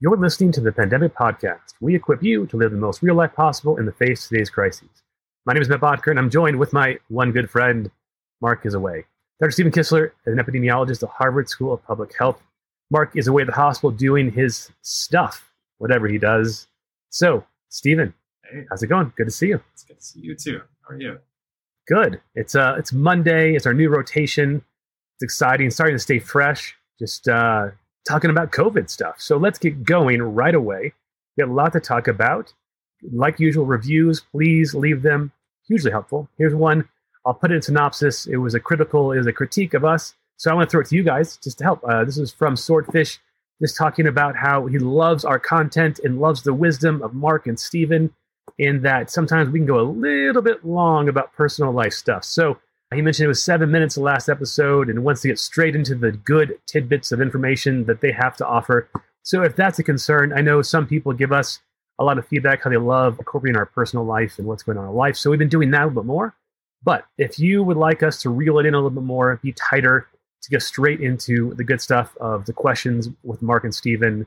You're listening to the Pandemic Podcast. We equip you to live the most real life possible in the face of today's crises. My name is Matt Bodker, and I'm joined with my one good friend, Mark is away. Dr. Stephen Kissler is an epidemiologist at Harvard School of Public Health. Mark is away at the hospital doing his stuff, whatever he does. So, Stephen, Hey, how's it going? Good to see you. it's good to see you too. How are you? Good. It's uh, it's Monday. It's our new rotation. It's exciting. Starting to stay fresh. Just uh, talking about COVID stuff. So let's get going right away. We have a lot to talk about. Like usual, reviews. Please leave them. Hugely helpful. Here's one. I'll put it in synopsis. It was a critical. It was a critique of us. So I want to throw it to you guys just to help. Uh, this is from Swordfish. Just talking about how he loves our content and loves the wisdom of Mark and Stephen in that sometimes we can go a little bit long about personal life stuff. So he mentioned it was seven minutes the last episode and wants to get straight into the good tidbits of information that they have to offer. So if that's a concern, I know some people give us a lot of feedback how they love incorporating our personal life and what's going on in life. So we've been doing that a little bit more. But if you would like us to reel it in a little bit more, be tighter, to get straight into the good stuff of the questions with Mark and Stephen,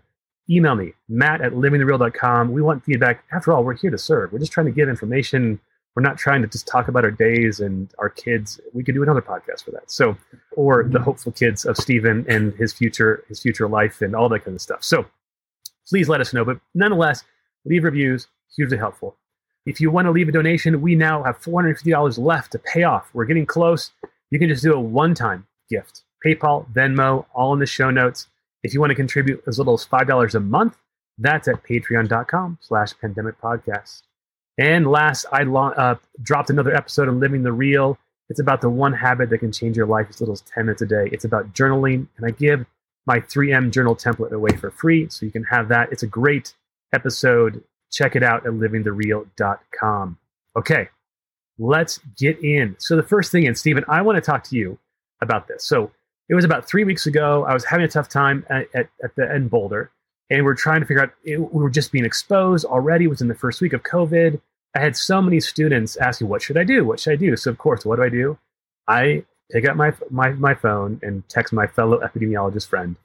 email me, matt at livingthereal.com. We want feedback. After all, we're here to serve. We're just trying to give information. We're not trying to just talk about our days and our kids. We could do another podcast for that. So, or the mm-hmm. hopeful kids of Stephen and his future, his future life and all that kind of stuff. So please let us know. But nonetheless, leave reviews, hugely helpful. If you want to leave a donation, we now have $450 left to pay off. We're getting close. You can just do a one-time gift. PayPal, Venmo, all in the show notes. If you want to contribute as little as $5 a month, that's at patreon.com slash pandemic podcast. And last, I uh, dropped another episode on Living the Real. It's about the one habit that can change your life as little as 10 minutes a day. It's about journaling, and I give my 3M journal template away for free, so you can have that. It's a great episode. Check it out at livingthereal.com. Okay, let's get in. So the first thing, and Stephen, I want to talk to you about this. So it was about three weeks ago. I was having a tough time at, at, at the end Boulder, and we're trying to figure out. It, we were just being exposed already. It was in the first week of COVID. I had so many students asking, "What should I do? What should I do?" So of course, what do I do? I pick up my my my phone and text my fellow epidemiologist friend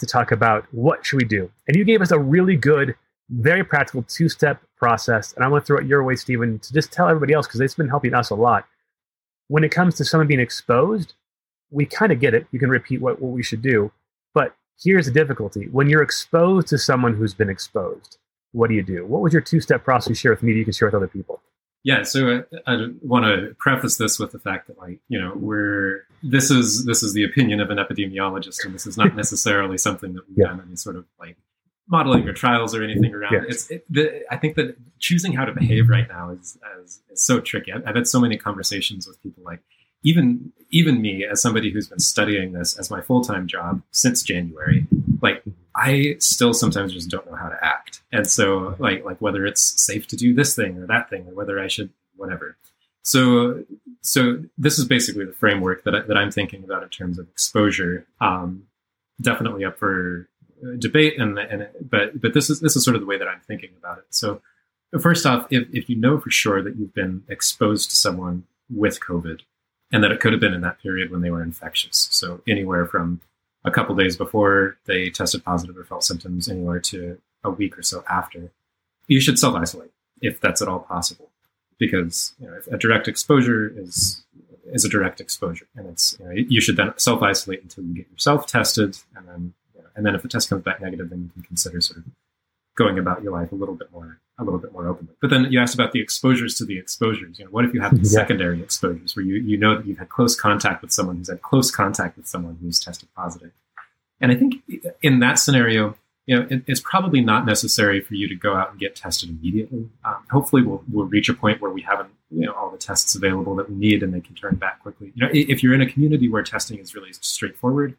to talk about what should we do. And you gave us a really good, very practical two step process. And I want to throw it your way, Stephen, to just tell everybody else because it's been helping us a lot. When it comes to someone being exposed, we kind of get it. You can repeat what, what we should do. But here's the difficulty. When you're exposed to someone who's been exposed, what do you do? What was your two step process you share with me that you can share with other people? Yeah, so I, I want to preface this with the fact that, like, you know, we're this is this is the opinion of an epidemiologist, and this is not necessarily something that we've Yeah. done any sort of like modeling or trials or anything around. It's it, the, I think that choosing how to behave right now is, is, is so tricky. I've, I've had so many conversations with people like even even me as somebody who's been studying this as my full time job since January, like I still sometimes just don't know how to act. And so like like whether it's safe to do this thing or that thing or whether I should whatever. So so this is basically the framework that I, that I'm thinking about in terms of exposure. Um, definitely up for uh, debate and and but but this is this is sort of the way that I'm thinking about it. So first off, if if you know for sure that you've been exposed to someone with COVID and that it could have been in that period when they were infectious. So anywhere from a couple days before they tested positive or felt symptoms, anywhere to a week or so after, you should self isolate if that's at all possible, because you know, a direct exposure is is a direct exposure, and it's you, know, you should then self isolate until you get yourself tested, and then you know, and then if the test comes back negative, then you can consider sort of going about your life a little bit more a little bit more openly. But then you asked about the exposures to the exposures. You know, what if you have Yeah. secondary exposures where you, you know that you've had close contact with someone who's had close contact with someone who's tested positive? And I think in that scenario, you know, it, it's probably not necessary for you to go out and get tested immediately. Um, hopefully, we'll, we'll reach a point where we haven't, you know, all the tests available that we need, and they can turn back quickly. You know, if you're in a community where testing is really straightforward,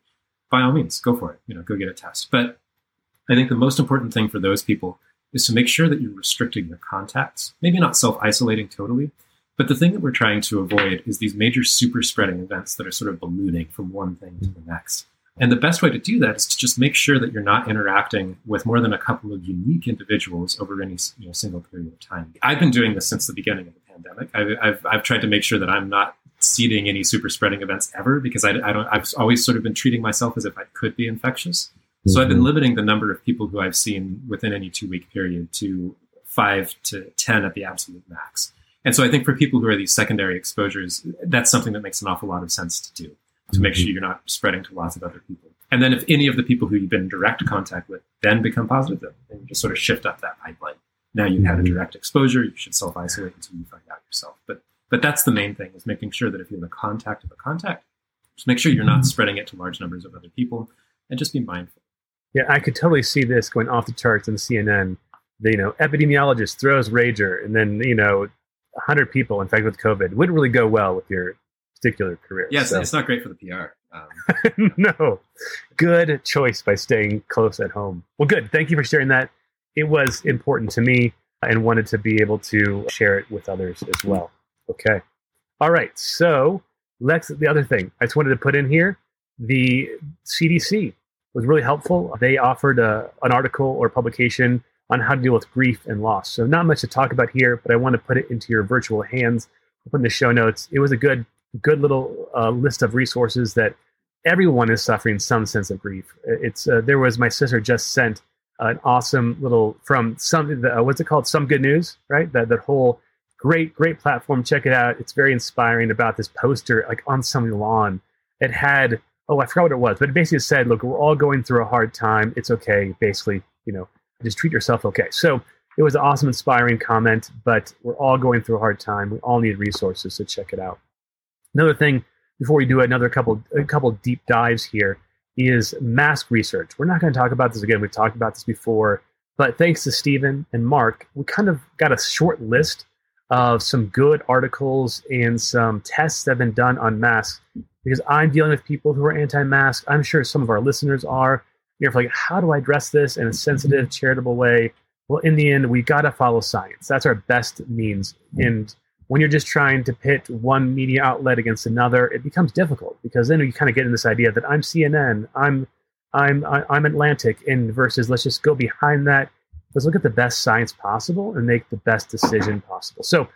by all means, go for it. You know, go get a test. But I think the most important thing for those people is to make sure that you're restricting your contacts. Maybe not self isolating totally, but the thing that we're trying to avoid is these major super spreading events that are sort of ballooning from one thing to the next. And the best way to do that is to just make sure that you're not interacting with more than a couple of unique individuals over any you know, single period of time. I've been doing this since the beginning of the pandemic. I've, I've, I've tried to make sure that I'm not seeding any super spreading events ever because I, I don't. I've always sort of been treating myself as if I could be infectious. So I've been mm-hmm. limiting the number of people who I've seen within any two week period to five to 10 at the absolute max. And so I think for people who are these secondary exposures, that's something that makes an awful lot of sense to do to make sure mm-hmm. you're not spreading to lots of other people. And then if any of the people who you've been in direct contact with then become positive, then you just sort of shift up that pipeline. Now you've had a mm-hmm. direct exposure, you should self isolate until you find out yourself. But but that's the main thing is making sure that if you're in the contact of a contact, just make sure you're not spreading it to large numbers of other people and just be mindful. Yeah, I could totally see this going off the charts on CNN. The, you know, epidemiologist throws rager, and then you know, hundred people infected with COVID wouldn't really go well with your particular career. Yeah, so. it's not great for the PR. Um, no, good choice by staying close at home. Well, good. Thank you for sharing that. It was important to me and wanted to be able to share it with others as well. Okay. All right. So, Lex, the other thing I just wanted to put in here the CDC was really helpful. They offered a, an article or publication on how to deal with grief and loss. So, not much to talk about here, but I want to put it into your virtual hands. I'll put in the show notes. It was a good, good little uh, list of resources that everyone is suffering some sense of grief. It's uh, there was my sister just sent an awesome little from some uh, what's it called? Some good news, right? That that whole great, great platform. Check it out. It's very inspiring about this poster, like on some lawn. It had, oh, I forgot what it was, but it basically said, look, we're all going through a hard time. It's okay. Basically, you know, just treat yourself okay. So it was an awesome, inspiring comment, but we're all going through a hard time. We all need resources, so check it out. Another thing before we do another couple, a couple deep dives here is mask research. We're not going to talk about this again. We've talked about this before, but thanks to Stephen and Mark, we kind of got a short list of some good articles and some tests that have been done on masks because I'm dealing with people who are anti-mask. I'm sure some of our listeners are. You're like, how do I address this in a sensitive, charitable way? Well, in the end, we got to follow science. That's our best means. And when you're just trying to pit one media outlet against another, it becomes difficult because then you kind of get in this idea that I'm CNN, I'm I'm I'm Atlantic, and versus let's just go behind that let's look at the best science possible and make the best decision possible. So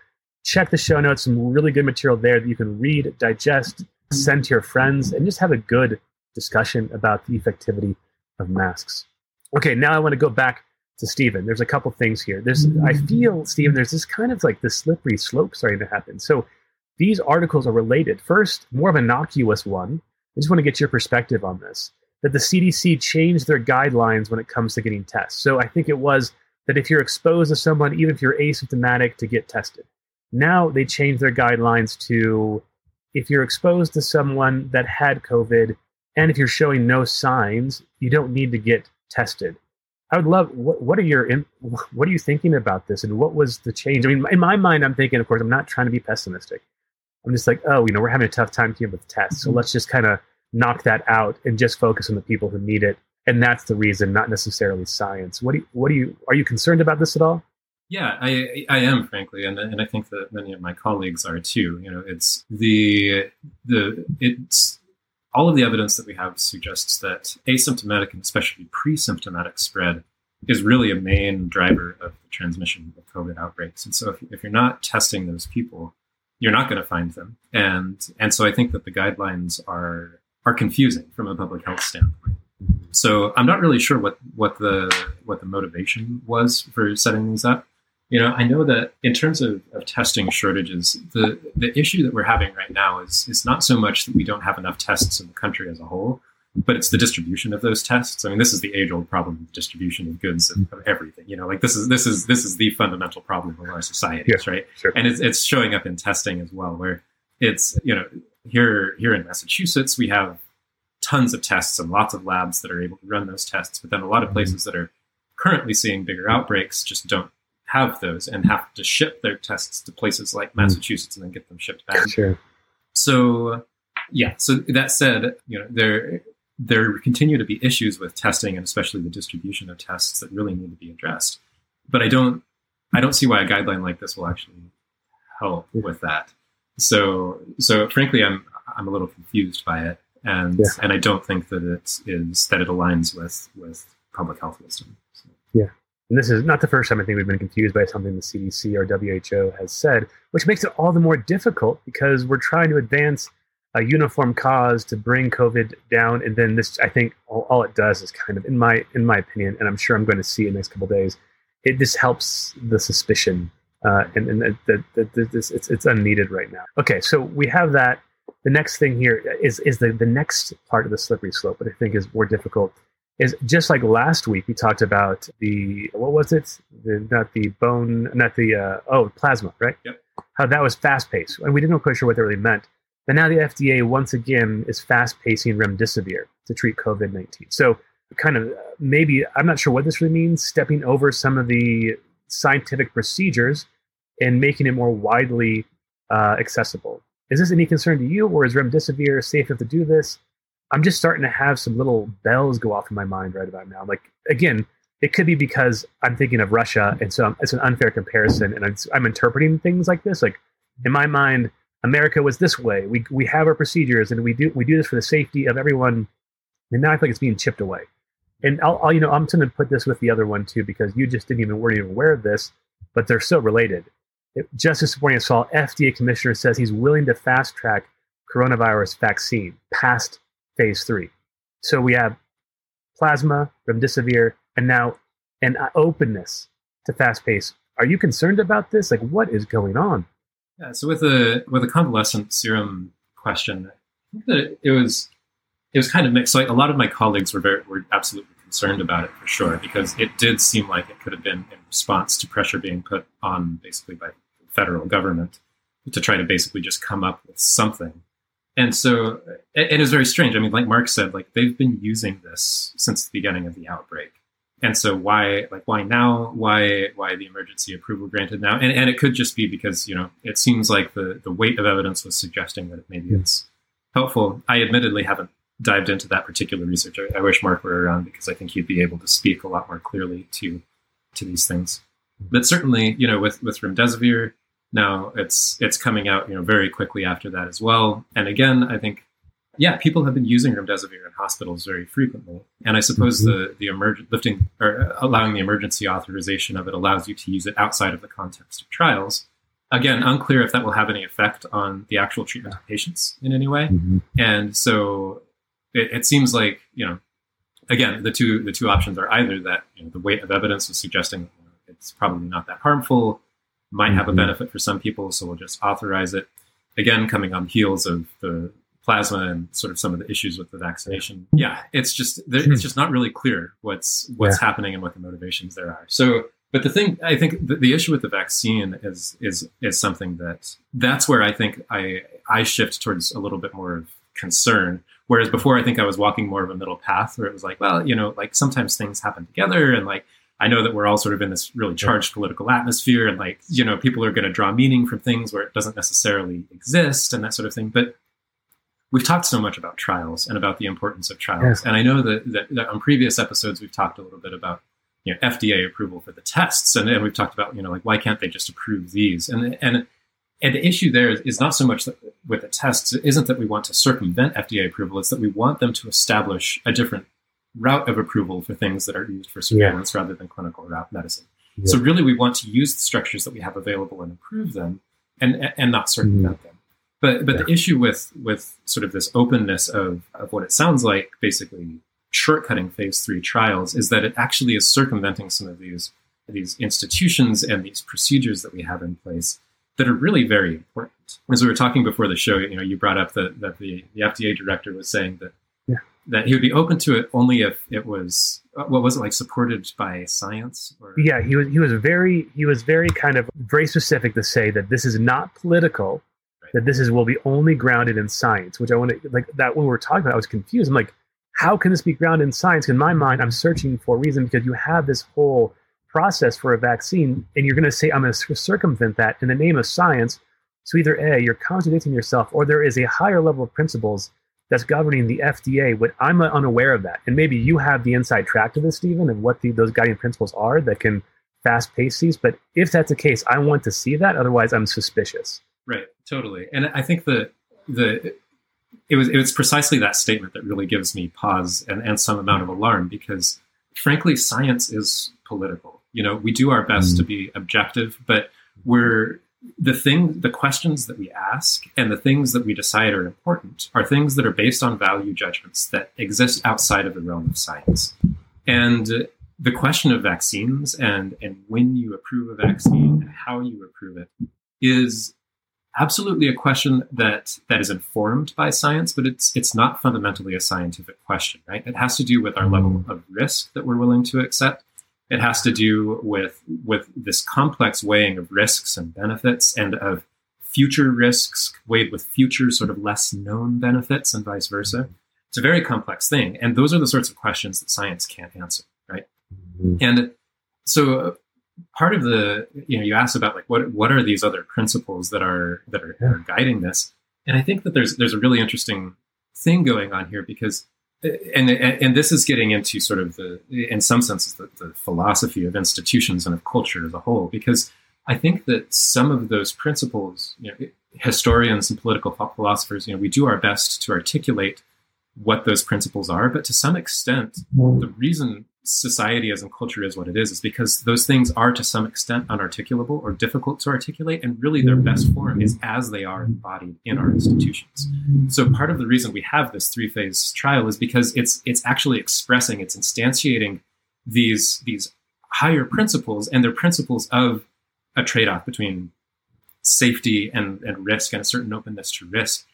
check the show notes, some really good material there that you can read, digest, send to your friends, and just have a good discussion about the effectivity of masks. Okay, now I want to go back to Stephen. There's a couple things here. There's I feel, Stephen, there's this kind of like this slippery slope starting to happen. So these articles are related. First, more of an innocuous one. I just want to get your perspective on this that the CDC changed their guidelines when it comes to getting tests. So I think it was that if you're exposed to someone, even if you're asymptomatic, to get tested. Now they changed their guidelines to if you're exposed to someone that had COVID and if you're showing no signs, you don't need to get tested. I would love what, what are your what are you thinking about this and what was the change? I mean, in my mind, I'm thinking, of course, I'm not trying to be pessimistic. I'm just like, oh, you know, we're having a tough time here with tests, so mm-hmm. let's just kind of knock that out and just focus on the people who need it. And that's the reason, not necessarily science. What do you, what do you, are you concerned about this at all? Yeah, I, I am frankly, and and I think that many of my colleagues are too. You know, it's the the it's all of the evidence that we have suggests that asymptomatic and especially pre-symptomatic spread is really a main driver of the transmission of COVID outbreaks. And so, if, if you're not testing those people, you're not going to find them. And and so, I think that the guidelines are are confusing from a public health standpoint. So I'm not really sure what, what the what the motivation was for setting these up. You know, I know that in terms of, of testing shortages, the, the issue that we're having right now is is not so much that we don't have enough tests in the country as a whole, but it's the distribution of those tests. I mean, this is the age old problem of distribution of goods of, of, everything. You know, like this is this is this is the fundamental problem of our societies, yeah, right? Sure. And it's it's showing up in testing as well, where it's you know here here in Massachusetts, we have tons of tests and lots of labs that are able to run those tests. But then a lot of mm-hmm. places that are currently seeing bigger outbreaks just don't have those and have to ship their tests to places like mm. Massachusetts and then get them shipped back. Sure. So yeah. So that said, you know there there continue to be issues with testing and especially the distribution of tests that really need to be addressed. But I don't I don't see why a guideline like this will actually help with that. So so frankly, I'm I'm a little confused by it, and yeah. and I don't think that it is that it aligns with with public health wisdom. So. Yeah, and this is not the first time I think we've been confused by something the CDC or WHO has said, which makes it all the more difficult because we're trying to advance a uniform cause to bring COVID down, and then this, I think, all, all, it does is kind of, in my in my opinion, and I'm sure I'm going to see in the next couple days, it just helps the suspicion, uh, and and that that this it's it's unneeded right now. Okay, so we have that. The next thing here is is the the next part of the slippery slope, but I think is more difficult. Is just like last week we talked about the what was it? The, not the bone, not the uh, oh plasma, right? Yep. How that was fast paced, and we didn't know quite sure what that really meant but now the FDA once again is fast pacing remdesivir to treat COVID 19. So, kind of maybe, I'm not sure what this really means, stepping over some of the scientific procedures and making it more widely uh, accessible. Is this any concern to you, or is remdesivir safe enough to do this? I'm just starting to have some little bells go off in my mind right about now. Like, again, it could be because I'm thinking of Russia, and so it's an unfair comparison, and I'm, I'm interpreting things like this. Like, in my mind, America was this way. We we have our procedures, and we do we do this for the safety of everyone. And now I think it's being chipped away. And I'll, I'll you know I'm going to put this with the other one too because you just didn't even weren't even aware of this, but they're so related. It, Justice Supporting Assault FDA commissioner says he's willing to fast track coronavirus vaccine past phase three. So we have plasma, remdesivir, and now an uh, openness to fast pace. Are you concerned about this? Like, what is going on? Yeah, so with the with the convalescent serum question, I think that it was it was kind of mixed. Like a lot of my colleagues were very were absolutely concerned about it for sure because it did seem like it could have been in response to pressure being put on basically by federal government to try to basically just come up with something. And so it, is very strange. I mean, like Mark said, like they've been using this since the beginning of the outbreak. And so why like why now? Why why the emergency approval granted now? And, and it could just be because you know it seems like the the weight of evidence was suggesting that maybe hmm. it's helpful. I admittedly haven't dived into that particular research. I, I, wish mark were around because i think he'd be able to speak a lot more clearly to to these things. But certainly you know with with remdesivir now it's it's coming out you know very quickly after that as well and again i think yeah, people have been using remdesivir in hospitals very frequently, and I suppose mm-hmm. the the emerg- lifting or allowing the emergency authorization of it allows you to use it outside of the context of trials. Again, unclear if that will have any effect on the actual treatment of patients in any way, mm-hmm. and so it, it, seems like you know, again, the two the two options are either that you know, the weight of evidence is suggesting it's probably not that harmful, might have a mm-hmm. benefit for some people, so we'll just authorize it. Again, coming on heels of the plasma and sort of some of the issues with the vaccination. Yeah, it's just it's just not really clear what's what's yeah. happening and what the motivations there are. So, but the thing I think the, the, issue with the vaccine is is is something that that's where I think I I shift towards a little bit more of concern. Whereas before, I think I was walking more of a middle path where it was like, well, you know, like sometimes things happen together and like I know that we're all sort of in this really charged political atmosphere, and like you know, people are going to draw meaning from things where it doesn't necessarily exist, and that sort of thing. But we've talked so much about trials and about the importance of trials. And I know that, that, that, on previous episodes, we've talked a little bit about, you know, FDA approval for the tests. And, and we've talked about, you know, like, why can't they just approve these? And, and, and the issue there is not so much that with the tests, it isn't that we want to circumvent FDA approval. It's that we want them to establish a different route of approval for things that are used for surveillance yeah. rather than clinical route medicine. Yeah. So really, we want to use the structures that we have available and improve them and, and not circumvent mm-hmm. them. But but yeah. the issue with with sort of this openness of of what it sounds like, basically shortcutting phase three trials, is that it actually is circumventing some of these these institutions and these procedures that we have in place that are really very important. As we were talking before the show, you know, you brought up that that the, the FDA director was saying that. That he would be open to it only if it was uh, what was it like supported by science or? yeah he was he was very he was very kind of very specific to say that this is not political that this is will be only grounded in science, which I want to like that when we were talking about, I was confused. I'm like, how can this be grounded in science? In my mind, I'm searching for a reason because you have this whole process for a vaccine, and you're going to say I'm going to circumvent that in the name of science. So either a you're contradicting yourself, or there is a higher level of principles that's governing the FDA. But I'm unaware of that, and maybe you have the inside track to this, Stephen, of what the, those guiding principles are that can fast pace these. But if that's the case, I want to see that. Otherwise, I'm suspicious. Right, totally. And I think the the it was it was precisely that statement that really gives me pause and, and some amount of alarm because frankly science is political. You know, we do our best mm. to be objective, but we're the thing, the questions that we ask and the things that we decide are important are things that are based on value judgments that exist outside of the realm of science. And the question of vaccines and, and when you approve a vaccine and how you approve it is absolutely a question that that is informed by science, but it's it's not fundamentally a scientific question, right? It has to do with our level of risk that we're willing to accept. It has to do with with this complex weighing of risks and benefits and of future risks weighed with future sort of less known benefits and vice versa. It's a very complex thing. And those are the sorts of questions that science can't answer, right? Mm-hmm. And so part of the you know you asked about like what what are these other principles that are that are, that are guiding this and i think that there's there's a really interesting thing going on here because and and this is getting into sort of the in some senses the, the philosophy of institutions and of culture as a whole because i think that some of those principles you know historians and political philosophers you know we do our best to articulate what those principles are but to some extent mm-hmm. the reason society as in culture is what it is is because those things are to some extent unarticulable or difficult to articulate and really their best form is as they are embodied in our institutions. So part of the reason we have this three phase trial is because it's it's actually expressing it's instantiating these these higher principles and they're principles of a trade-off between safety and, and risk and a certain openness to risk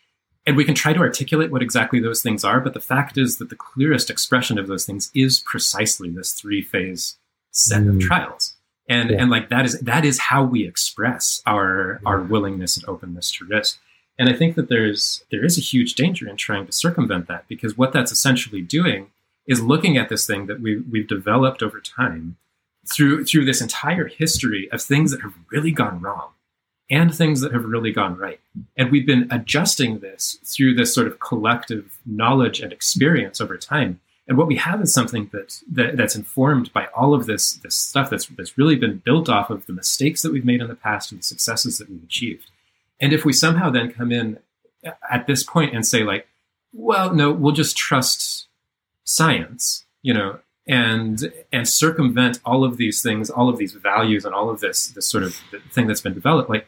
and we can try to articulate what exactly those things are, but the fact is that the clearest expression of those things is precisely this three phase set mm. of trials. And, yeah. and like that is that is how we express our our willingness and openness to risk. And I think that there's there is a huge danger in trying to circumvent that because what that's essentially doing is looking at this thing that we we've developed over time through through this entire history of things that have really gone wrong and things that have really gone right. And we've been adjusting this through this sort of collective knowledge and experience over time. And what we have is something that, that, that's informed by all of this this stuff that's that's really been built off of the mistakes that we've made in the past and the successes that we've achieved. And if we somehow then come in at this point and say like, well, no, we'll just trust science, you know, and and circumvent all of these things, all of these values, and all of this this sort of thing that's been developed, like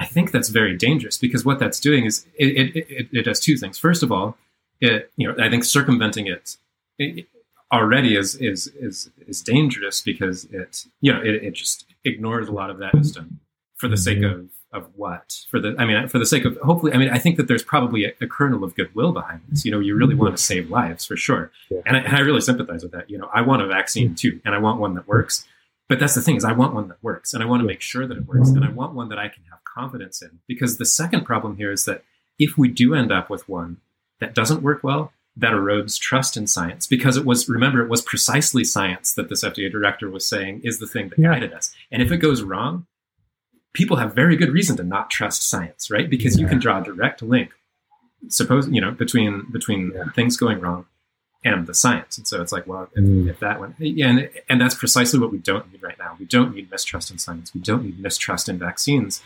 I think that's very dangerous because what that's doing is it, it, it, it does two things. First of all, it you know I think circumventing it, it already is is is is dangerous because it you know it, it just ignores a lot of that wisdom for the sake mm-hmm. of of what for the I mean for the sake of hopefully I mean I think that there's probably a, a kernel of goodwill behind this. You know, you really want to save lives for sure, yeah. and, I, and I really sympathize with that. You know, I want a vaccine too, and I want one that works. But that's the thing is I want one that works, and I want to make sure that it works, and I want one that I can have confidence in. Because the second problem here is that if we do end up with one that doesn't work well, that erodes trust in science because it was remember it was precisely science that this FDA director was saying is the thing that yeah. guided us. And if it goes wrong, people have very good reason to not trust science, right? Because yeah. you can draw a direct link suppose you know between between yeah. things going wrong and the science. And so it's like, well, if, mm. if that one, yeah, and, and that's precisely what we don't need right now. We don't need mistrust in science. We don't need mistrust in vaccines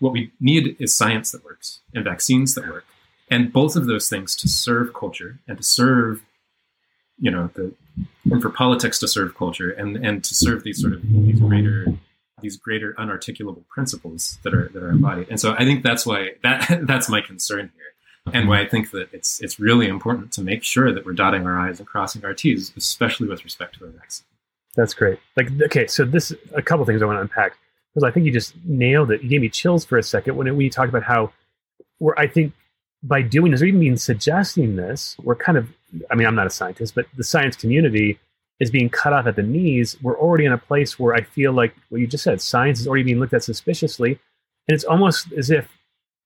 what we need is science that works and vaccines that work. And both of those things to serve culture and to serve, you know, the and for politics to serve culture and, and to serve these sort of these greater these greater unarticulable principles that are that are embodied. And so I think that's why that that's my concern here. And why I think that it's it's really important to make sure that we're dotting our I's and crossing our T's, especially with respect to the vaccine. That's great. Like okay, so this a couple things I want to unpack because I think you just nailed it. You gave me chills for a second when, you talked about how we're, I think by doing this or even being suggesting this, we're kind of, I mean, I'm not a scientist, but the science community is being cut off at the knees. We're already in a place where I feel like what you just said, science is already being looked at suspiciously. And it's almost as if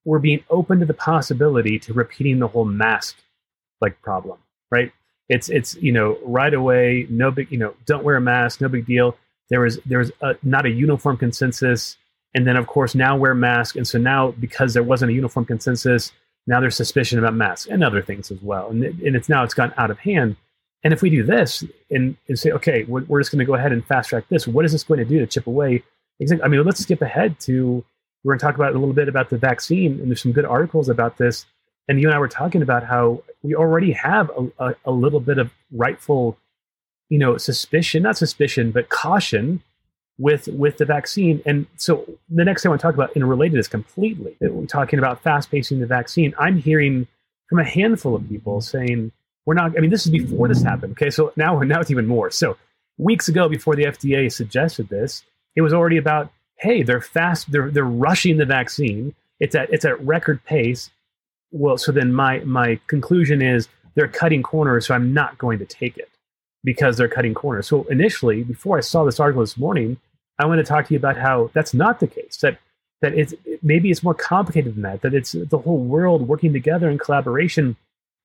we're being open to the possibility to repeating the whole mask like problem, right? It's, it's, you know, right away, no big, you know, don't wear a mask, no big deal there was there was a, not a uniform consensus, and then of course now wear masks, and so now because there wasn't a uniform consensus, now there's suspicion about masks and other things as well, and it, and it's now it's gone out of hand. And if we do this and, and say, okay, we're, we're just going to go ahead and fast track this, what is this going to do to chip away? I mean, let's skip ahead to we're going to talk about a little bit about the vaccine, and there's some good articles about this. And you and I were talking about how we already have a, a, a little bit of rightful you know, suspicion, not suspicion, but caution with with the vaccine. And so the next thing I want to talk about, and related is completely, we're talking about fast pacing the vaccine. I'm hearing from a handful of people saying we're not. I mean, this is before this happened. Okay, so now now it's even more. So weeks ago, before the FDA suggested this, it was already about hey, they're fast, they're they're rushing the vaccine. It's at it's at record pace. Well, so then my my conclusion is they're cutting corners, so I'm not going to take it because they're cutting corners. So initially, before I saw this article this morning, I want to talk to you about how that's not the case. That that it's maybe it's more complicated than that. That it's the whole world working together in collaboration.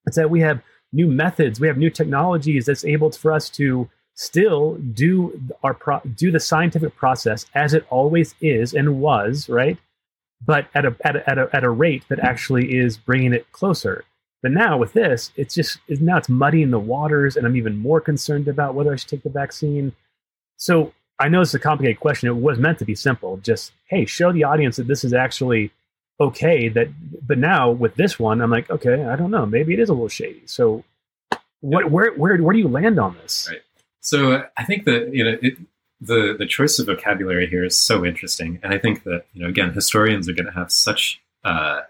It's that we have new methods, we have new technologies that's able for us to still do our pro- do the scientific process as it always is and was, right? But at a, at a, at a, at a rate that actually is bringing it closer. But now with this, it's just now it's muddying the waters, and I'm even more concerned about whether I should take the vaccine. So I know it's a complicated question. It was meant to be simple. Just hey, show the audience that this is actually okay. That but now with this one, I'm like, okay, I don't know. Maybe it is a little shady. So what, where where where do you land on this? Right. So uh, I think that you know it, the the choice of vocabulary here is so interesting, and I think that you know again historians are going to have such uh,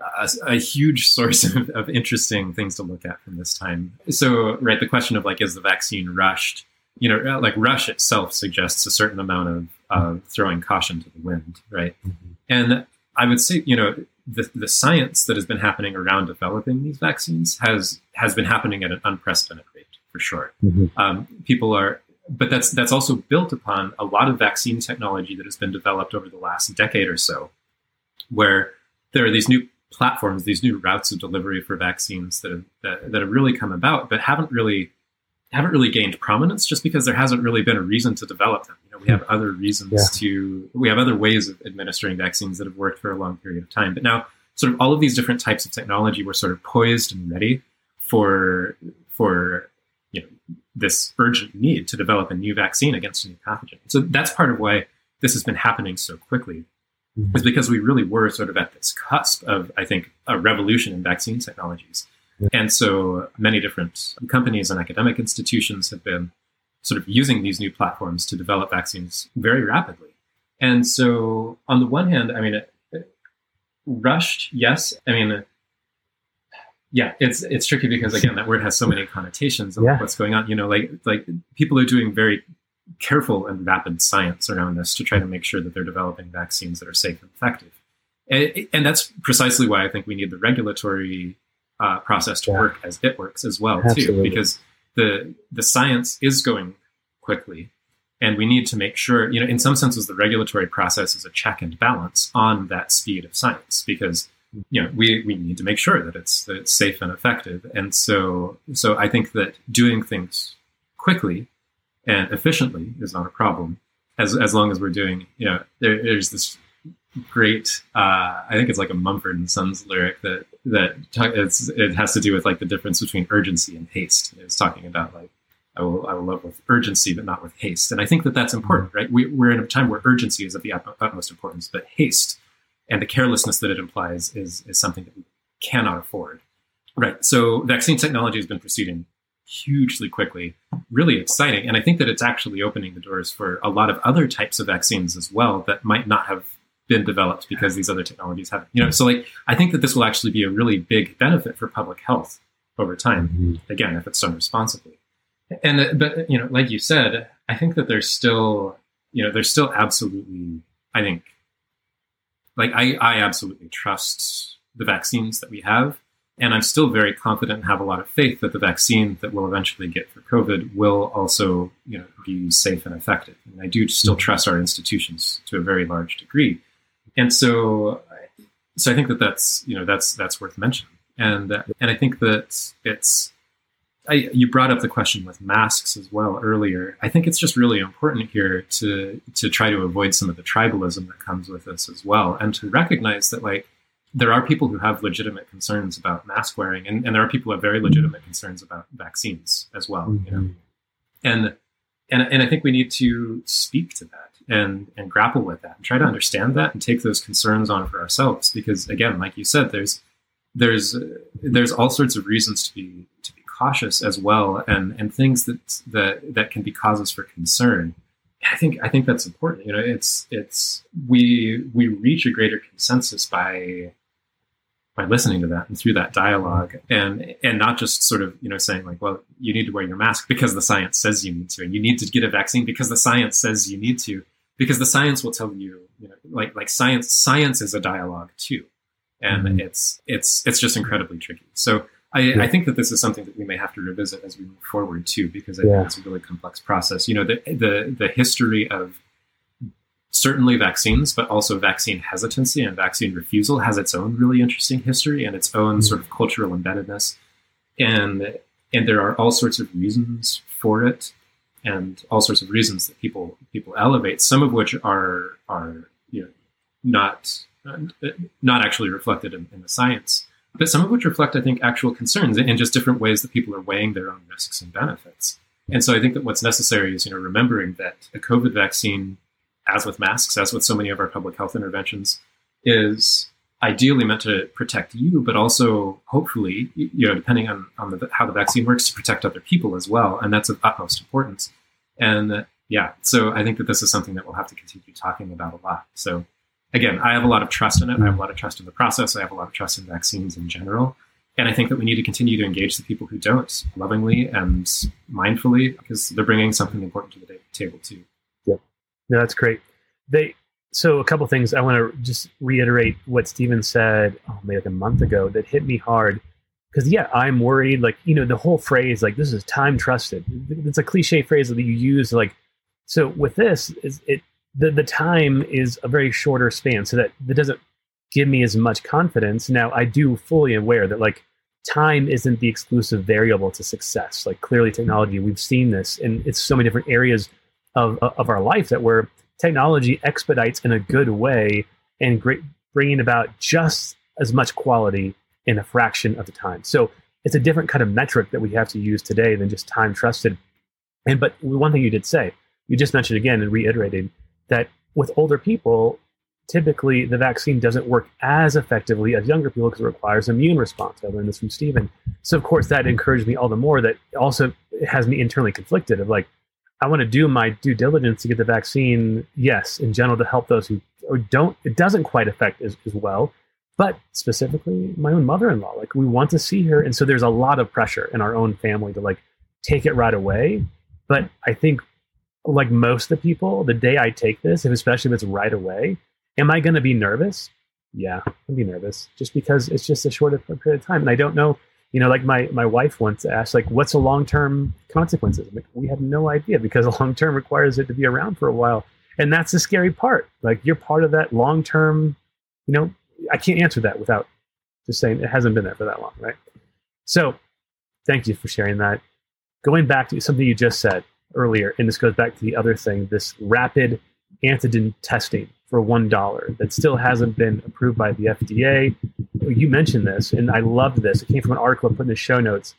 a, a, huge source of, of, interesting things to look at from this time. So, right, the question of like, is the vaccine rushed? You know, uh, like rush itself suggests a certain amount of uh, throwing caution to the wind, right? Mm-hmm. And I would say, you know, the, the science that has been happening around developing these vaccines has has been happening at an unprecedented rate, for sure. Mm-hmm. Um, people are, but that's that's also built upon a lot of vaccine technology that has been developed over the last decade or so, where there are these new platforms, these new routes of delivery for vaccines that have, that, that have really come about, but haven't really haven't really gained prominence just because there hasn't really been a reason to develop them. You know, we have hmm. other reasons yeah. to we have other ways of administering vaccines that have worked for a long period of time. But now, sort of all of these different types of technology were sort of poised and ready for for you know this urgent need to develop a new vaccine against a new pathogen. So that's part of why this has been happening so quickly mm-hmm. is because we really were sort of at this cusp of, I think, a revolution in vaccine technologies. Yeah. And so many different companies and academic institutions have been sort of using these new platforms to develop vaccines very rapidly. And so, on the one hand, I mean, it, it, rushed, yes. I mean, yeah, it's it's tricky because again, that word has so many connotations of yeah. what's going on. You know, like like people are doing very careful and rapid science around this to try to make sure that they're developing vaccines that are safe and effective. And, and that's precisely why I think we need the regulatory uh, process to yeah. work as it works as well, Absolutely. too, because the the science is going quickly, and we need to make sure. You know, in some senses, the regulatory process is a check and balance on that speed of science, because you know we we need to make sure that it's that it's safe and effective. And so so I think that doing things quickly and efficiently is not a problem as as long as we're doing you know there, there's this great uh, I think it's like a Mumford and Sons lyric that that it's it has to do with like the difference between urgency and haste. It's talking about like I will I will love with urgency but not with haste, and I think that that's important, right? We, we're in a time where urgency is of the utmost importance, but haste and the carelessness that it implies is is something that we cannot afford, right? So vaccine technology has been proceeding hugely quickly, really exciting. And I think that it's actually opening the doors for a lot of other types of vaccines as well that might not have been developed because these other technologies haven't. You know, so like I think that this will actually be a really big benefit for public health over time. Mm-hmm. Again, if it's done responsibly. And uh, but you know, like you said, I think that there's still you know there's still absolutely I think like I I absolutely trust the vaccines that we have and I'm still very confident and have a lot of faith that the vaccine that we'll eventually get for COVID will also, you know, be safe and effective. And I do still mm-hmm. trust our institutions to a very large degree. And so, so I think that that's, you know, that's, that's worth mentioning. And, uh, and I think that it's, I, you brought up the question with masks as well earlier. I think it's just really important here to to try to avoid some of the tribalism that comes with this as well, and to recognize that like there are people who have legitimate concerns about mask wearing, and, and there are people who have very legitimate concerns about vaccines as well. Mm-hmm. You know? Mm-hmm. And and and I think we need to speak to that and and grapple with that and try to understand that and take those concerns on for ourselves because again, like you said, there's there's uh, there's all sorts of reasons to be to be cautious as well, and and things that that that can be causes for concern. I think I think that's important. You know, it's it's we we reach a greater consensus by by listening to that and through that dialogue and and not just sort of you know saying like well you need to wear your mask because the science says you need to and you need to get a vaccine because the science says you need to because the science will tell you you know like like science science is a dialogue too and mm-hmm. it's it's it's just incredibly tricky so I, yeah. I, think that this is something that we may have to revisit as we move forward too, because I yeah. think it's a really complex process. You know, the the the history of certainly vaccines, but also vaccine hesitancy and vaccine refusal has its own really interesting history and its own mm-hmm. sort of cultural embeddedness. And and there are all sorts of reasons for it and all sorts of reasons that people people elevate, some of which are are you know not not actually reflected in, in the science, but some of which reflect, I think, actual concerns and just different ways that people are weighing their own risks and benefits. And so I think that what's necessary is, you know, remembering that a COVID vaccine as with masks, as with so many of our public health interventions, is ideally meant to protect you, but also hopefully, you know, depending on, on the, how the vaccine works, to protect other people as well. And that's of utmost importance. And uh, yeah, so I think that this is something that we'll have to continue talking about a lot. So again, I have a lot of trust in it. I have a lot of trust in the process. I have a lot of trust in vaccines in general. And I think that we need to continue to engage the people who don't lovingly and mindfully because they're bringing something important to the table too. No, that's great. They so a couple things I want to just reiterate what Stephen said oh, maybe like a month ago that hit me hard. Because yeah I'm worried like you know the whole phrase like this is time trusted. It's a cliche phrase that you use like so with this is it the the time is a very shorter span so that that doesn't give me as much confidence. Now I do fully aware that like time isn't the exclusive variable to success. Like clearly technology we've seen this and it's so many different areas of, of our life that where technology expedites in a good way and great, bringing about just as much quality in a fraction of the time. So it's a different kind of metric that we have to use today than just time trusted. And but one thing you did say, you just mentioned again and reiterated that with older people, typically the vaccine doesn't work as effectively as younger people because it requires immune response. I learned this from Stephen. So of course that encouraged me all the more that also has me internally conflicted of like, I want to do my due diligence to get the vaccine, yes, in general to help those who don't, it doesn't quite affect as, as well, but specifically my own mother-in-law. Like we want to see her. And so there's a lot of pressure in our own family to like take it right away. But I think like most of the people, the day I take this, especially if it's right away, am I going to be nervous? Yeah, I'll be nervous just because it's just a short period of time. And I don't know you know, like my my wife once asked, like, what's the long term consequences? Like, we have no idea because long term requires it to be around for a while, and that's the scary part. Like, you're part of that long term. You know, I can't answer that without just saying it hasn't been there for that long, right? So, thank you for sharing that. Going back to something you just said earlier, and this goes back to the other thing: this rapid antigen testing for one dollar that still hasn't been approved by the FDA. You mentioned this, and I loved this. It came from an article I put in the show notes.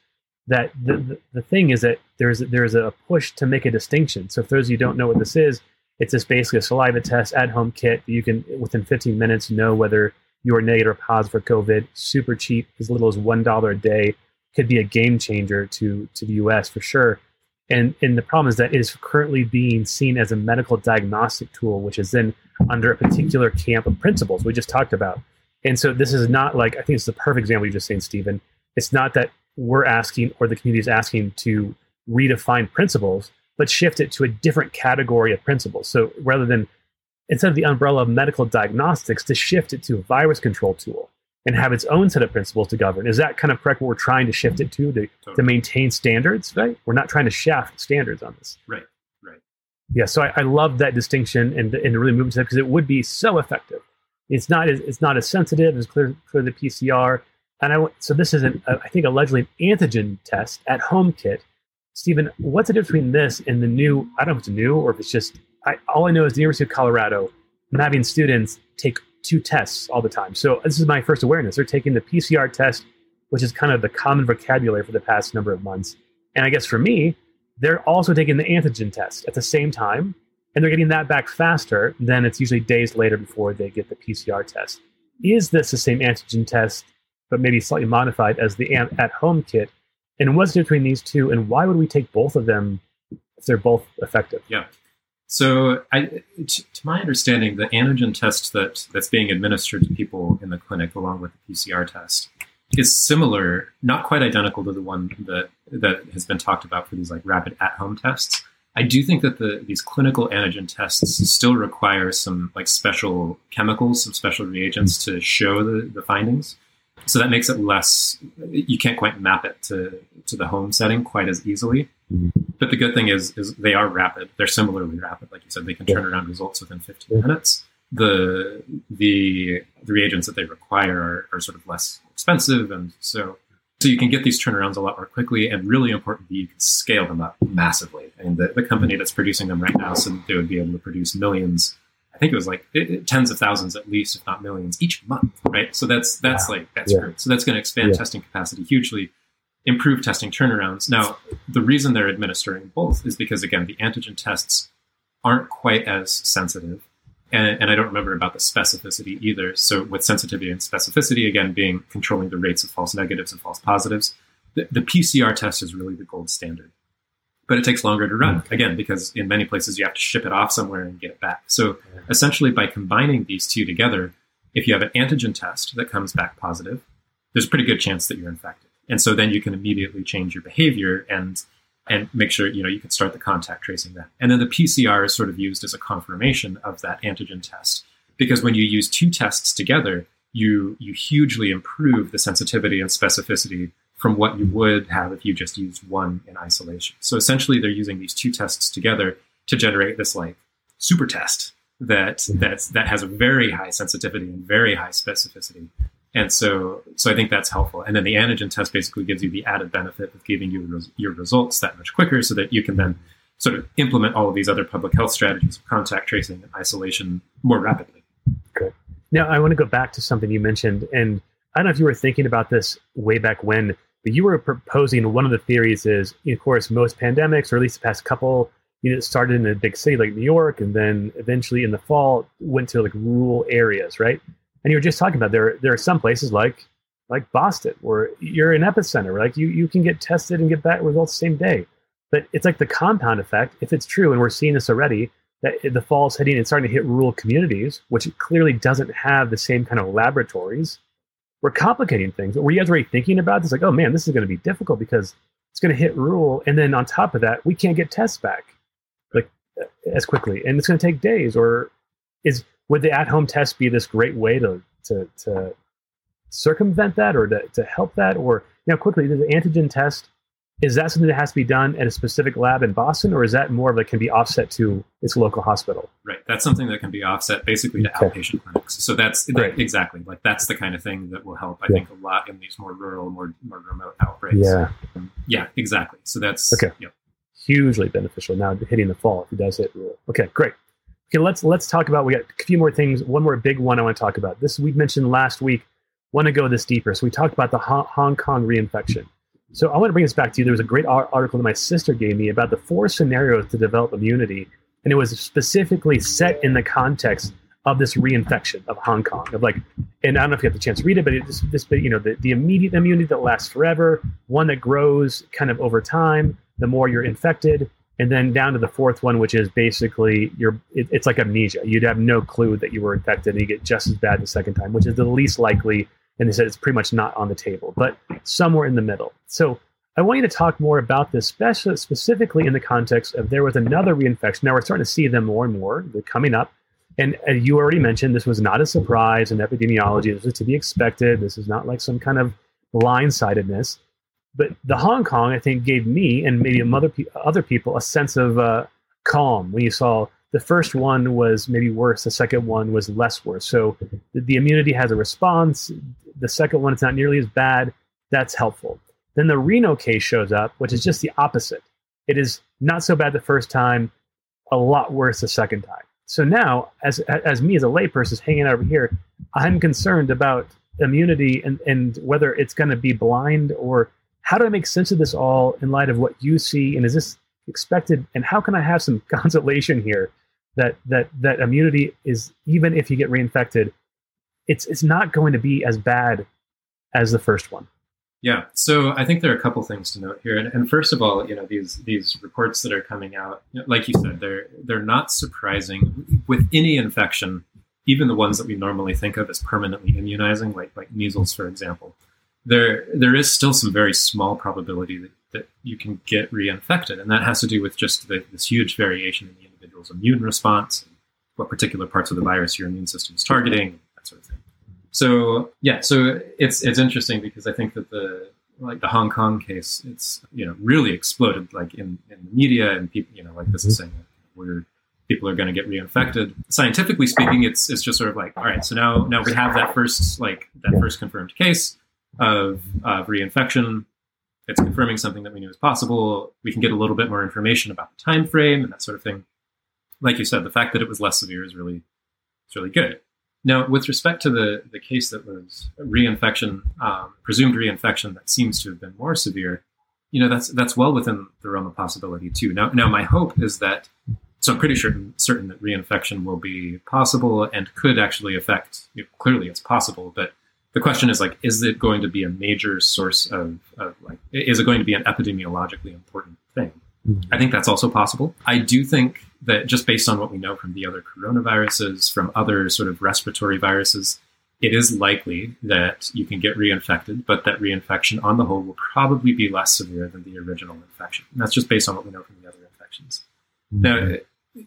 That the, the, the thing is that there's there's a push to make a distinction. So, if those of you who don't know what this is, it's just basically a saliva test at home kit that you can within 15 minutes know whether you are negative or positive for COVID. Super cheap, as little as one dollar a day. Could be a game changer to to the U.S. for sure. And and the problem is that it is currently being seen as a medical diagnostic tool, which is then under a particular camp of principles we just talked about. And so this is not like I think it's the perfect example you just saying, Stephen. It's not that we're asking or the community is asking to redefine principles, but shift it to a different category of principles. So rather than instead of the umbrella of medical diagnostics, to shift it to a virus control tool and have its own set of principles to govern. Is that kind of correct what we're trying to shift it to, to, totally. to maintain standards, right? We're not trying to shaft standards on this. Right. Right yeah, so I, I love that distinction and, and the really moving to that because it would be so effective. It's not as it's not as sensitive as clear clear the PCR. And I so this is an uh, I think allegedly an antigen test at home kit. Stephen, what's the difference between this and the new? I don't know if it's new or if it's just. I, all I know is the University of Colorado. I'm having students take two tests all the time. So this is my first awareness. They're taking the PCR test, which is kind of the common vocabulary for the past number of months. And I guess for me, they're also taking the antigen test at the same time, and they're getting that back faster than it's usually days later before they get the PCR test. Is this the same antigen test, but maybe slightly modified as the at home kit? And what's between these two, and why would we take both of them if they're both effective? Yeah. So, I, to, to my understanding, the antigen test that that's being administered to people in the clinic, along with the PCR test, is similar, not quite identical to the one that that has been talked about for these like rapid at-home tests. I do think that the these clinical antigen tests still require some like special chemicals, some special reagents to show the, the findings. So that makes it less. You can't quite map it to to the home setting quite as easily. Mm-hmm. But the good thing is, is they are rapid. They're similarly rapid, like you said. They can turn around results within 15 minutes. The, the the reagents that they require are, are sort of less expensive, and so so you can get these turnarounds a lot more quickly. And really importantly, you can scale them up massively. And the, the company that's producing them right now said they would be able to produce millions I think it was like it, it, tens of thousands at least, if not millions, each month, right? So that's that's like that's yeah. great. So that's going to expand yeah. testing capacity hugely, improve testing turnarounds. Now, the reason they're administering both is because again, the antigen tests aren't quite as sensitive. And, and I don't remember about the specificity either. So with sensitivity and specificity, again, being controlling the rates of false negatives and false positives, the, the PCR test is really the gold standard but it takes longer to run hmm. again because in many places you have to ship it off somewhere and get it back. So essentially, by combining these two together, if you have an antigen test that comes back positive, there's a pretty good chance that you're infected, and so then you can immediately change your behavior and and make sure you know you can start the contact tracing then. And then the PCR is sort of used as a confirmation of that antigen test because when you use two tests together, you you hugely improve the sensitivity and specificity from what you would have if you just used one in isolation. So essentially, they're using these two tests together to generate this like super test that that's, that has a very high sensitivity and very high specificity. And so, so I think that's helpful. And then the antigen test basically gives you the added benefit of giving you res- your results that much quicker, so that you can then sort of implement all of these other public health strategies of contact tracing and isolation more rapidly. Okay. Now, I want to go back to something you mentioned, and I don't know if you were thinking about this way back when, but you were proposing one of the theories is, of course, most pandemics, or at least the past couple, you know, it started in a big city like New York, and then eventually in the fall went to like rural areas, right? And you were just talking about there. There are some places like like Boston where you're an epicenter, like you you can get tested and get back results the same day. But it's like the compound effect, if it's true, and we're seeing this already, that the fall is hitting and starting to hit rural communities, which clearly doesn't have the same kind of laboratories we're complicating things. Were you guys already thinking about this? Like, oh man, this is going to be difficult because it's going to hit rule, and then on top of that, we can't get tests back like uh, as quickly, and it's going to take days. Or is would the at-home test be this great way to to to circumvent that, or to to help that, or you know, quickly the antigen test is that something that has to be done at a specific lab in Boston, or is that more of a can be offset to its local hospital? Right, that's something that can be offset basically to okay. outpatient clinics. So that's that, exactly like that's the kind of thing that will help. I yeah. think a lot in these more rural, more more remote outbreaks. Yeah, um, yeah, exactly. So that's okay. Yep. Hugely beneficial now hitting the fall if he does hit rule. Okay, great. Okay, let's let's talk about. We got a few more things. One more big one I want to talk about. This we mentioned last week. Want to go this deeper? So we talked about the Hong Kong reinfection. So I want to bring this back to you. There was a great article that my sister gave me about the four scenarios to develop immunity, and it was specifically set in the context of this reinfection of Hong Kong. Of like, and I don't know if you have the chance to read it, but it's this, you know, the, the immediate immunity that lasts forever, one that grows kind of over time, the more you're infected, and then down to the fourth one, which is basically you're, it, it's like amnesia. You'd have no clue that you were infected, and you get just as bad the second time, which is the least likely and they said it's pretty much not on the table, but somewhere in the middle. So I want you to talk more about this, especially specifically in the context of there was another reinfection. Now we're starting to see them more and more. They're coming up. And, you already mentioned this was not a surprise in epidemiology. This was to be expected. This is not like some kind of blindsidedness. But the Hong Kong, I think, gave me and maybe other, other people a sense of uh, calm when you saw the first one was maybe worse. The second one was less worse. So the, the immunity has a response. The second one, it's not nearly as bad. That's helpful. Then the Reno case shows up, which is just the opposite. It is not so bad the first time, a lot worse the second time. So now, as as me as a layperson is hanging out over here, I'm concerned about immunity and, and whether it's going to be blind or how do I make sense of this all in light of what you see? And is this expected? And how can I have some consolation here that that that immunity is even if you get reinfected, it's it's not going to be as bad as the first one. Yeah, so I think there are a couple things to note here, and, and first of all, you know these these reports that are coming out, like you said, they're they're not surprising. With any infection, even the ones that we normally think of as permanently immunizing, like like measles, for example, there there is still some very small probability that, that you can get reinfected, and that has to do with just the, this huge variation in the individual's immune response, what particular parts of the virus your immune system is targeting, that sort of thing. So yeah, so it's it's interesting because I think that the like the Hong Kong case, it's you know really exploded like in, in the media and people you know like this is mm-hmm. saying we're people are going to get reinfected. Scientifically speaking, it's it's just sort of like all right, so now now we have that first like that first confirmed case of of reinfection. It's confirming something that we knew was possible. We can get a little bit more information about the time frame and that sort of thing. Like you said, the fact that it was less severe is really it's really good. Now, with respect to the, the case that was reinfection, um, presumed reinfection that seems to have been more severe, you know, that's that's well within the realm of possibility too. Now, now my hope is that, so I'm pretty certain certain that reinfection will be possible and could actually affect. You know, clearly, it's possible, but the question is like, is it going to be a major source of, of like, is it going to be an epidemiologically important thing? Mm-hmm. I think that's also possible. I do think that just based on what we know from the other coronaviruses, from other sort of respiratory viruses, it is likely that you can get reinfected, but that reinfection on the whole will probably be less severe than the original infection. And that's just based on what we know from the other infections. Mm-hmm. Now,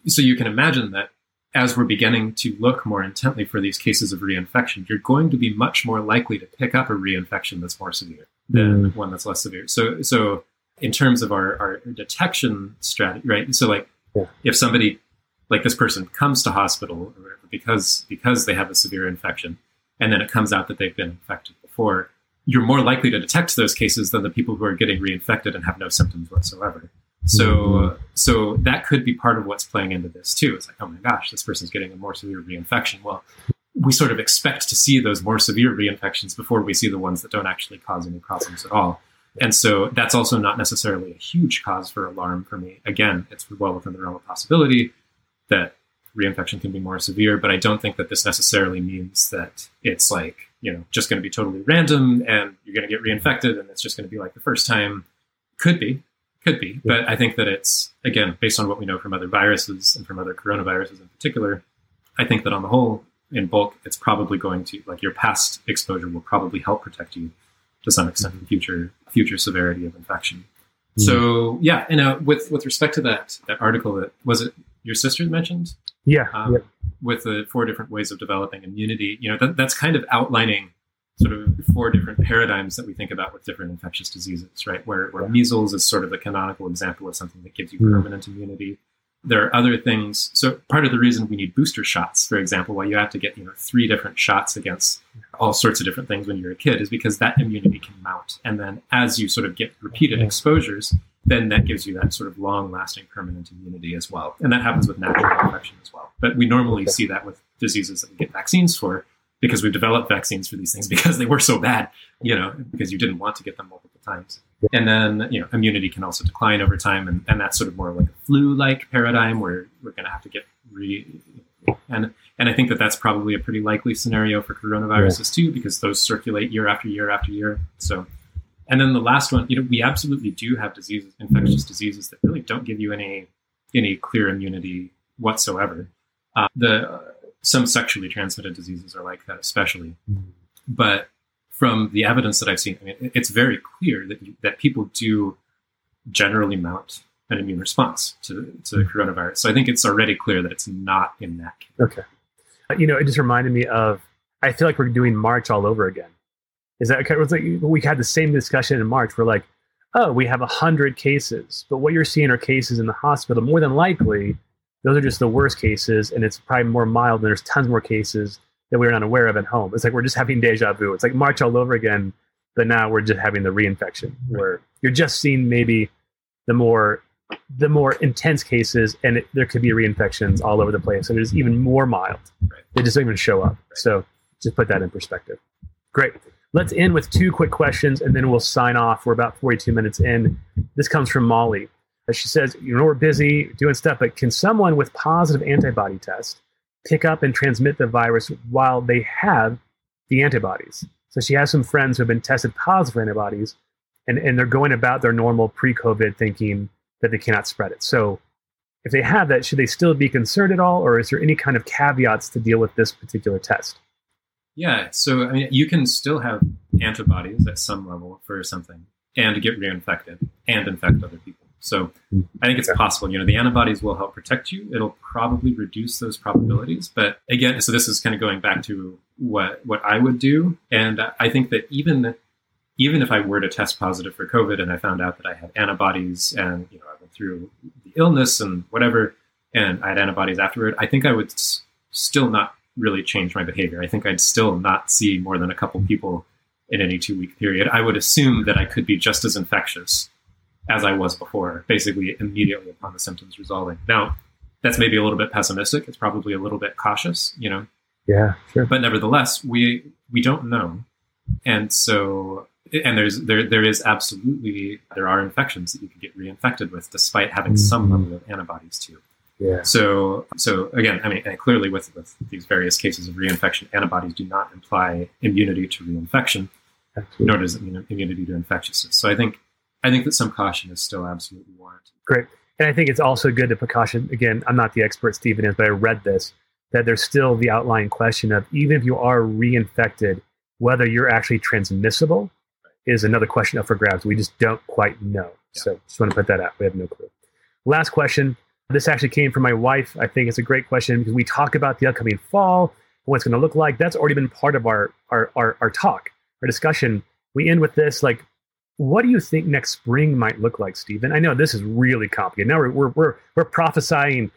so you can imagine that as we're beginning to look more intently for these cases of reinfection, you're going to be much more likely to pick up a reinfection that's more severe than mm-hmm. one that's less severe. So, so in terms of our, our detection strategy, right? So like yeah. if somebody like this person comes to hospital because because they have a severe infection and then it comes out that they've been infected before, you're more likely to detect those cases than the people who are getting reinfected and have no symptoms whatsoever. So, mm-hmm. so that could be part of what's playing into this too. It's like, oh my gosh, this person's getting a more severe reinfection. Well, we sort of expect to see those more severe reinfections before we see the ones that don't actually cause any problems at all. And so that's also not necessarily a huge cause for alarm for me. Again, it's well within the realm of possibility that reinfection can be more severe, but I don't think that this necessarily means that it's like, you know, just going to be totally random and you're going to get reinfected and it's just going to be like the first time. Could be, could be. But I think that it's, again, based on what we know from other viruses and from other coronaviruses in particular, I think that on the whole, in bulk, it's probably going to, like your past exposure will probably help protect you to some extent mm-hmm. future future severity of infection. Mm-hmm. So yeah, and uh, with with respect to that that article that was it your sister mentioned? Yeah, um, yeah. With the four different ways of developing immunity, you know that, that's kind of outlining sort of four different paradigms that we think about with different infectious diseases, right? Where, where yeah. measles is sort of the canonical example of something that gives you mm. permanent immunity there are other things. So part of the reason we need booster shots, for example, why you have to get you know three different shots against all sorts of different things when you're a kid, is because that immunity can mount, and then as you sort of get repeated exposures, then that gives you that sort of long-lasting permanent immunity as well, and that happens with natural infection as well. But we normally see that with diseases that we get vaccines for, because we've developed vaccines for these things because they were so bad, you know, because you didn't want to get them multiple times. And then, you know, immunity can also decline over time. And, and that's sort of more like a flu like paradigm where we're going to have to get re. And, and I think that that's probably a pretty likely scenario for coronaviruses yeah. too, because those circulate year after year after year. So, and then the last one, you know, we absolutely do have diseases, infectious diseases that really don't give you any, any clear immunity whatsoever. Uh, the, uh, some sexually transmitted diseases are like that, especially. Mm. But from the evidence that I've seen, I mean, it's very clear that that people do generally mount an immune response to, to mm-hmm. coronavirus. So I think it's already clear that it's not in that case. Okay. Uh, you know, it just reminded me of, I feel like we're doing March all over again. Is that okay? Like we had the same discussion in March. We're like, oh, we have 100 cases, but what you're seeing are cases in the hospital. More than likely, those are just the worst cases, and it's probably more mild, and there's tons more cases that we are not aware of at home. It's like we're just having deja vu. It's like March all over again, but now we're just having the reinfection where you're just seeing maybe the more the more intense cases, and it, there could be reinfections all over the place. And it's even more mild. Right. They just don't even show up. Right. So just put that in perspective. Great. Let's end with two quick questions, and then we'll sign off. We're about 42 minutes in. This comes from Molly. She says, "You know, we're busy doing stuff, but can someone with positive antibody test pick up and transmit the virus while they have the antibodies. So she has some friends who have been tested positive for antibodies, and, and they're going about their normal pre COVID thinking that they cannot spread it. So if they have that, should they still be concerned at all, or is there any kind of caveats to deal with this particular test? Yeah, so I mean, you can still have antibodies at some level for something and get reinfected and infect other people. So hmm. I think it's possible. You know, the antibodies will help protect you. It'll probably reduce those probabilities. But again, so this is kind of going back to what what I would do, and I think that even even if I were to test positive for COVID and I found out that I had antibodies and you know I went through the illness and whatever, and I had antibodies afterward, I think I would s- still not really change my behavior. I think I'd still not see more than a couple people in any two week period. I would assume that I could be just as infectious as I was before, basically immediately upon the symptoms resolving. Now, that's maybe a little bit pessimistic. It's probably a little bit cautious, you know. Yeah, sure. But nevertheless, we we don't know, and so and there's there there is absolutely there are infections that you can get reinfected with despite having mm-hmm. some level of antibodies to. Yeah. So so again, I mean, clearly with with these various cases of reinfection, antibodies do not imply immunity to reinfection, Absolutely. nor does it mean immunity to infectiousness. So I think I think that some caution is still absolutely warranted. Great. And I think it's also good to precaution. Again, I'm not the expert, Stephen is, but I read this that there's still the outlying question of even if you are reinfected, whether you're actually transmissible is another question up for grabs. We just don't quite know. Yeah. So just want to put that out. We have no clue. Last question. This actually came from my wife. I think it's a great question because we talk about the upcoming fall, what it's going to look like. That's already been part of our, our, our, our talk, our discussion. We end with this like, what do you think next spring might look like, Stephen? I know this is really complicated. Now we're, we're, we're, we're prophesying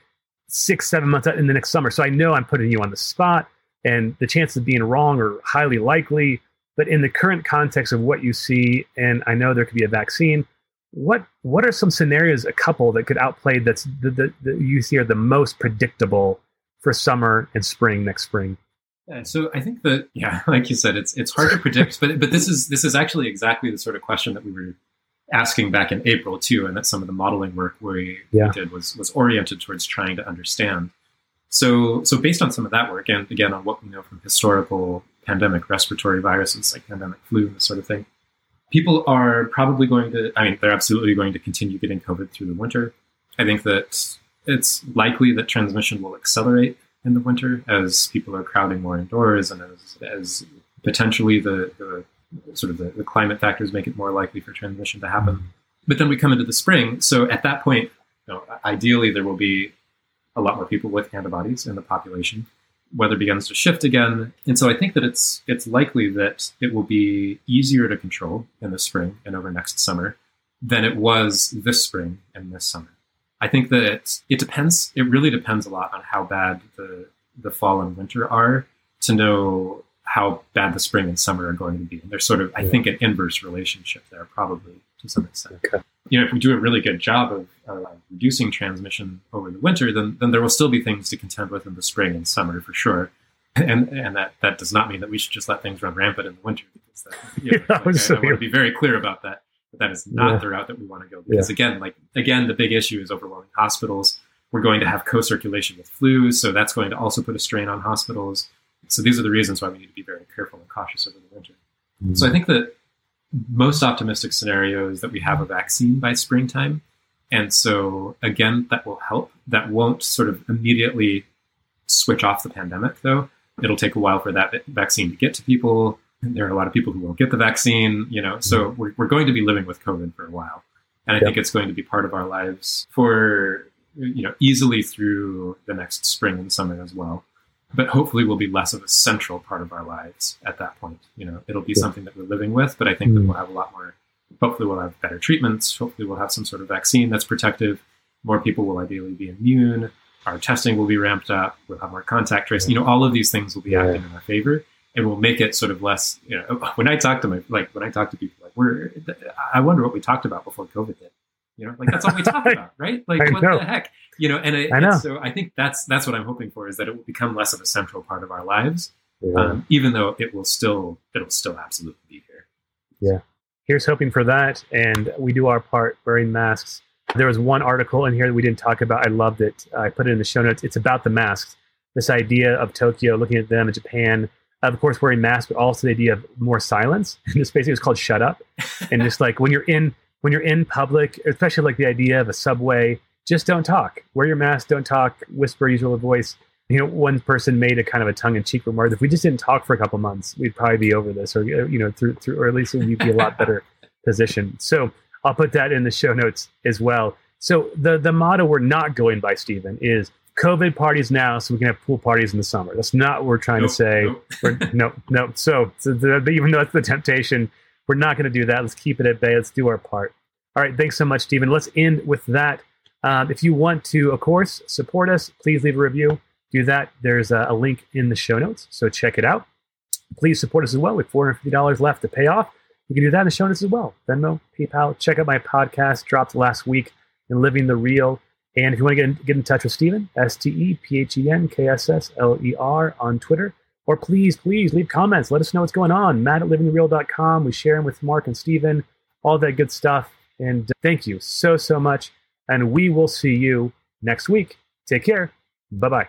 six, seven months in the next summer. So I know I'm putting you on the spot and the chances of being wrong are highly likely. But in the current context of what you see, and I know there could be a vaccine, what what are some scenarios, a couple that could outplay that's the, the, the you see are the most predictable for summer and spring next spring? Yeah, so I think that yeah, like you said, it's it's hard to predict, but but this is this is actually exactly the sort of question that we were asking back in April too, and that some of the modeling work we, yeah. we did was was oriented towards trying to understand. So so based on some of that work, and again on what we know from historical pandemic respiratory viruses like pandemic flu and this sort of thing. People are probably going to, I mean, they're absolutely going to continue getting COVID through the winter. I think that it's likely that transmission will accelerate in the winter as people are crowding more indoors and as, as potentially the, the sort of the, the, climate factors make it more likely for transmission to happen. But then we come into the spring. So at that point, you know, ideally there will be a lot more people with antibodies in the population weather begins to shift again. And so I think that it's it's likely that it will be easier to control in the spring and over next summer than it was this spring and this summer. I think that it, depends. It really depends a lot on how bad the the fall and winter are to know how bad the spring and summer are going to be. And there's sort of, I think, an inverse relationship there, probably to some extent. Okay you know, if we do a really good job of uh, reducing transmission over the winter, then then there will still be things to contend with in the spring and summer for sure. And and that that does not mean that we should just let things run rampant in the winter. Because that, you know, yeah, like, I, I want to be very clear about that. But that is not yeah. the route that we want to go. Because yeah. again, like again, the big issue is overwhelming hospitals. We're going to have co-circulation with flu, so that's going to also put a strain on hospitals. So these are the reasons why we need to be very careful and cautious over the winter. Mm-hmm. So I think that most optimistic scenario is that we have a vaccine by springtime. And so, again, that will help. That won't sort of immediately switch off the pandemic, though. It'll take a while for that vaccine to get to people. There are a lot of people who won't get the vaccine, you know. So mm-hmm. we're, we're going to be living with COVID for a while, and I yep. think it's going to be part of our lives for you know easily through the next spring and summer as well but hopefully will be less of a central part of our lives at that point. You know, it'll be yeah. something that we're living with, but I think mm. that we'll have a lot more. Hopefully, we'll have better treatments. Hopefully, we'll have some sort of vaccine that's protective. More people will ideally be immune. Our testing will be ramped up. We'll have more contact tracing. You know, all of these things will be yeah. acting in our favor, and will make it sort of less. You know, when I talk to my like when I talk to people, like we're, I wonder what we talked about before COVID hit. You know, like that's all we talk about, right? Like what know. the heck? You know, and, it, I know. And so I think that's that's what I'm hoping for is that it will become less of a central part of our lives, yeah. um, even though it will still it'll still absolutely be here. Yeah, here's hoping for that, and we do our part wearing masks. There was one article in here that we didn't talk about. I loved it. I put it in the show notes. It's about the masks. This idea of Tokyo, looking at them in Japan, of course, wearing masks, but also the idea of more silence. In this basically, it's called "shut up," and just like when you're in when you're in public, especially like the idea of a subway, just don't talk. Wear your mask, don't talk, whisper, use your voice. You know, one person made a kind of a tongue-in-cheek remark. If we just didn't talk for a couple months, we'd probably be over this, or uh, you know, through through, or at least we'd be a lot better positioned. So I'll put that in the show notes as well. So the the motto we're not going by, Stephen, is COVID parties now, so we can have pool parties in the summer. That's not what we're trying Nope, to say. nope. We're, no, no. So, so the, the- even though that's the temptation, we're not going to do that. Let's keep it at bay. Let's do our part. All right. Thanks so much, Stephen. Let's end with that. Um, if you want to, of course, support us, please leave a review. Do that. There's a, a link in the show notes, so check it out. Please support us as well. We have $450 left to pay off. You can do that in the show notes as well. Venmo, PayPal. Check out my podcast, dropped last week in Living the Real. And if you want to get in, get in touch with Stephen, S T E P H E N K S S L E R on Twitter, or please, please leave comments. Let us know what's going on. Matt at livingthereal.com. We share them with Mark and Stephen, all that good stuff. And uh, thank you so, so much. And we will see you next week. Take care. Bye bye.